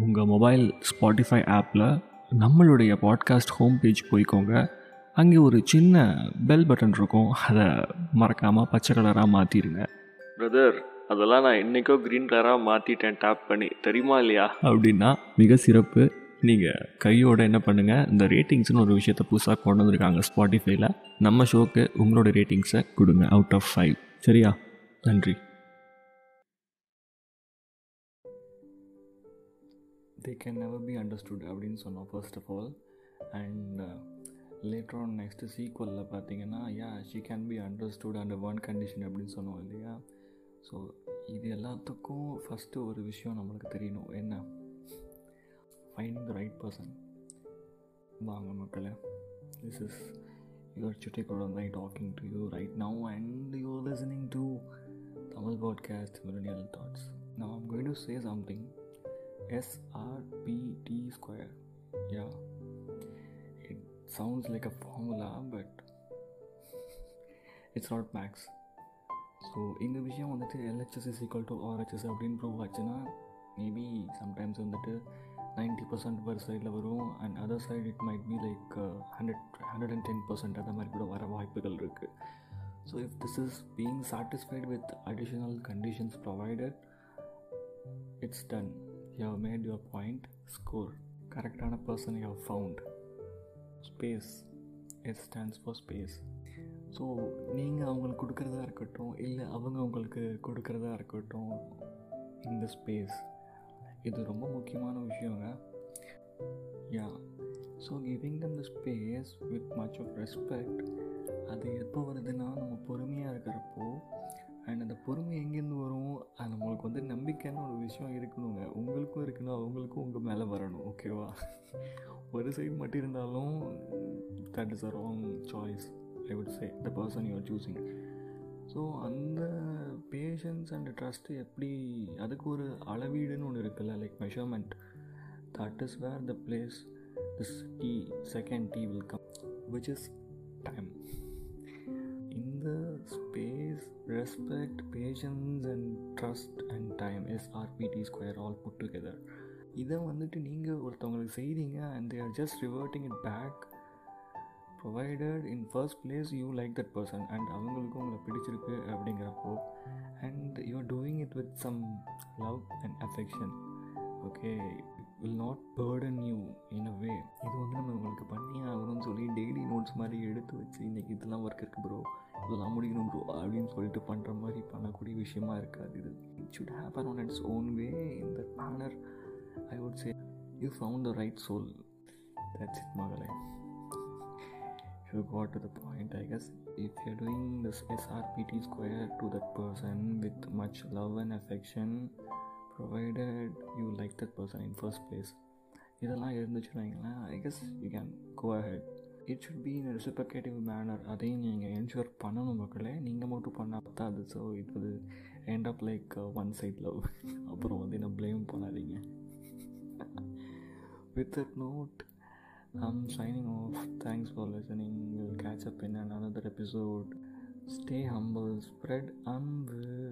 உங்கள் mobile Spotify ஆப்பில் நம்மளுடைய பாட்காஸ்ட் ஹோம் பேஜ் போய்க்கோங்க. அங்கே ஒரு சின்ன பெல் பட்டன் இருக்கும். அதை மறக்காமல் பச்சை கலராக மாற்றிடுங்க பிரதர் அதெல்லாம் நான் இன்றைக்கோ க்ரீன் கலராக மாற்றிட்டேன் டேப் பண்ணி. தெரியுமா இல்லையா? அப்படின்னா மிக சிறப்பு. நீங்கள் கையோட என்ன பண்ணுங்கள் இந்த ரேட்டிங்ஸ்னு ஒரு விஷயத்தை புதுசாக கொண்டு வந்திருக்காங்க ஸ்பாட்டிஃபைல நம்ம ஷோக்கு உங்களோட ரேட்டிங்ஸை கொடுங்க. அவுட் ஆஃப் ஃபைவ் சரியா? நன்றி. They can never be understood அப்படின்னு சொன்னோம் first of all and later on next சீக்வலில் பார்த்தீங்கன்னா yeah she can be understood under one condition அப்படின்னு சொன்னோம் இல்லையா? ஸோ இது எல்லாத்துக்கும் ஃபஸ்ட்டு ஒரு விஷயம் நம்மளுக்கு தெரியணும். என்ன? ஃபைண்டிங் த ரைட் பர்சன் வாங்க மக்களே திஸ் இஸ் யுவர் சுட்டி குழந்தை talking to you right now and you listening to Tamil podcast மில்லியல் thoughts நான் I'm going to say something SRPT square. Yeah, it sounds like a formula, but it's not max. So இந்த விஷயம் வந்துட்டு LHS is equal to RHS அப்படின்னு prove ஆச்சுன்னா maybe sometimes வந்துட்டு ninety percent per சைடில் வரும் and other side it might be like hundred hundred and ten percent அந்த மாதிரி கூட வர வாய்ப்புகள் இருக்குது so if this is being satisfied with additional conditions provided it's done you have made your point score கரெக்டான person you have found space it stands for space so நீங்கள் அவங்களுக்கு கொடுக்குறதா இருக்கட்டும் இல்லை அவங்க உங்களுக்கு கொடுக்குறதா இருக்கட்டும் இந்த ஸ்பேஸ் இது ரொம்ப முக்கியமான விஷயங்க. Yeah so giving them the space with much of respect அது எப்போ வருதுன்னா நம்ம பொறுமையாக நம்பிக்கைன்னு ஒரு விஷயம் இருக்கணுங்க? உங்களுக்கும் இருக்கணும் அவங்களுக்கும் உங்கள் மேலே வரணும் ஓகேவா? ஒரு சைடு மட்டும் இருந்தாலும் that is a wrong choice I would say the person you are choosing so அந்த பேஷன்ஸ் அண்ட் ட்ரஸ்ட்டு எப்படி அதுக்கு ஒரு அளவீடுன்னு ஒன்று இருக்குல்ல like measurement that is where the place this T second T will come which is time respect patience and trust and time S RPT square all put together இதை வந்துட்டு நீங்கள் ஒருத்தவங்களுக்கு செய்தீங்க and they are just reverting it back provided in first place you like that person and அவங்களுக்கும் உங்களை பிடிச்சிருக்கு அப்படிங்கிறப்போ and you are doing it with some love and affection okay will not burden you in a way இது வந்து நம்ம உங்களுக்கு பண்ணியே ஆகணும்னு சொல்லி டெய்லி நோட்ஸ் மாதிரி எடுத்து வச்சு இன்றைக்கி இதெல்லாம் ஒர்க் இருக்குது ப்ரோ இதெல்லாம் முடிக்கணும் ப்ரோ அப்படின்னு சொல்லிட்டு பண்ணுற மாதிரி பண்ணக்கூடிய விஷயமா இருக்காது இது. It should happen on its own way in that manner I would say you found the right soul that's it மகளே. You got to the point i guess. If you're doing this srpt square to that person with much love and affection provided you like that person in first place இதெல்லாம் இருந்துச்சுன்னா I guess you can go ahead it should be in reciprocative manner அதையும் நீங்கள் ensure பண்ணணும் மக்களே நீங்கள் மட்டும் பண்ணால் பத்தாது so it will end up like one side love அப்புறம் வந்து என்ன ப்ளேம் பண்ணாதீங்க with that note I'm signing off. Thanks for listening. We'll catch up in another episode. Stay humble, spread humble.